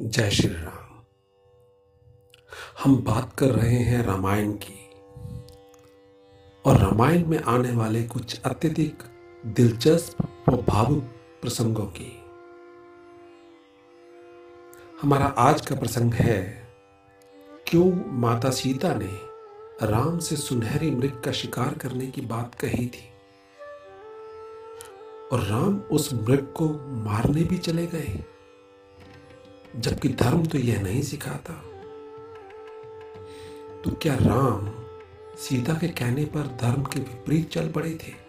जय श्री राम। हम बात कर रहे हैं रामायण की। और रामायण में आने वाले कुछ अत्यधिक दिलचस्प व भावुक प्रसंगों की। हमारा आज का प्रसंग है, क्यों माता सीता ने राम से सुनहरी मृग का शिकार करने की बात कही थी? और राम उस मृग को मारने भी चले गए। जबकि धर्म तो यह नहीं सिखाता। तो क्या राम सीता के कहने पर धर्म के विपरीत चल पड़े थे?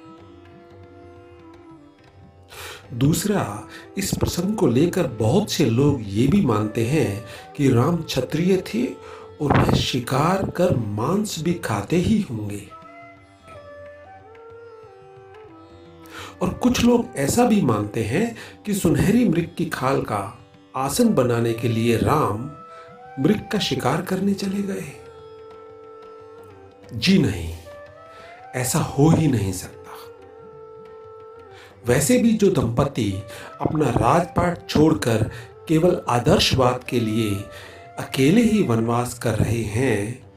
दूसरा, इस प्रसंग को लेकर बहुत से लोग ये भी मानते हैं कि राम क्षत्रिय थे और वह शिकार कर मांस भी खाते ही होंगे। और कुछ लोग ऐसा भी मानते हैं कि सुनहरी मृग की खाल का आसन बनाने के लिए राम मृग का शिकार करने चले गए। जी नहीं, ऐसा हो ही नहीं सकता। वैसे भी जो दंपति अपना राजपाट छोड़कर केवल आदर्शवाद के लिए अकेले ही वनवास कर रहे हैं,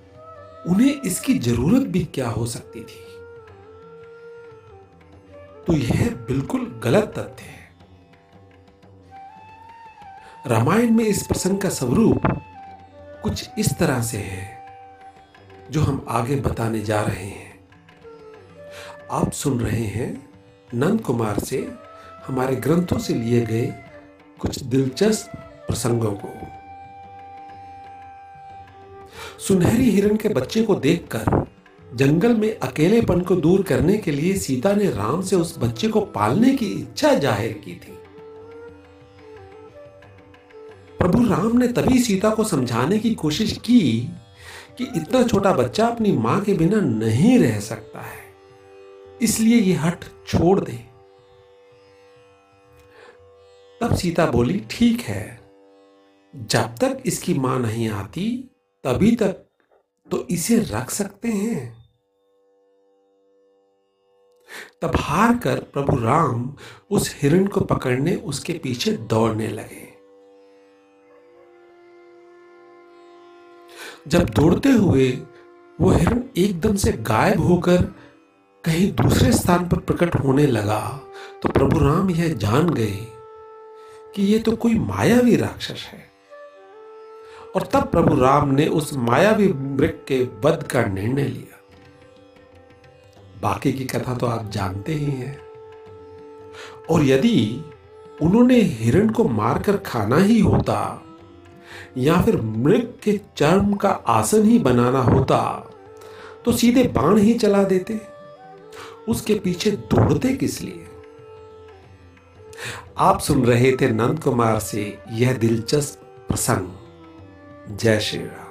उन्हें इसकी ज़रूरत भी क्या हो सकती थी? तो यह बिल्कुल गलत तथ्य है। रामायण में इस प्रसंग का स्वरूप कुछ इस तरह से है, जो हम आगे बताने जा रहे हैं। आप सुन रहे हैं नंद कुमार से हमारे ग्रंथों से लिए गए कुछ दिलचस्प प्रसंगों को। सुनहरी हिरण के बच्चे को देखकर, जंगल में अकेलेपन को दूर करने के लिए सीता ने राम से उस बच्चे को पालने की इच्छा ज़ाहिर की थी। प्रभु राम ने तभी सीता को समझाने की कोशिश की कि इतना छोटा बच्चा अपनी माँ के बिना नहीं रह सकता है। इसलिए यह हट छोड़ दे। तब सीता बोली, ठीक है। जब तक इसकी माँ नहीं आती, तभी तक तो इसे रख सकते हैं। तब हार कर प्रभु राम उस हिरण को पकड़ने उसके पीछे दौड़ने लगे। जब दौड़ते हुए वो हिरण एकदम से गायब होकर कहीं दूसरे स्थान पर प्रकट होने लगा तो प्रभु राम यह जान गए कि ये तो कोई मायावी राक्षस है। और तब प्रभु राम ने उस मायावी मृग के वध का निर्णय लिया। बाकी की कथा तो आप जानते ही हैं। और यदि उन्होंने हिरण को मारकर खाना ही होता या फिर मृग के चर्म का आसन ही बनाना होता तो सीधे बाण ही चला देते। उसके पीछे दौड़ते किस लिए? आप सुन रहे थे नंद कुमार से यह दिलचस्प प्रसंग। जय श्री राम।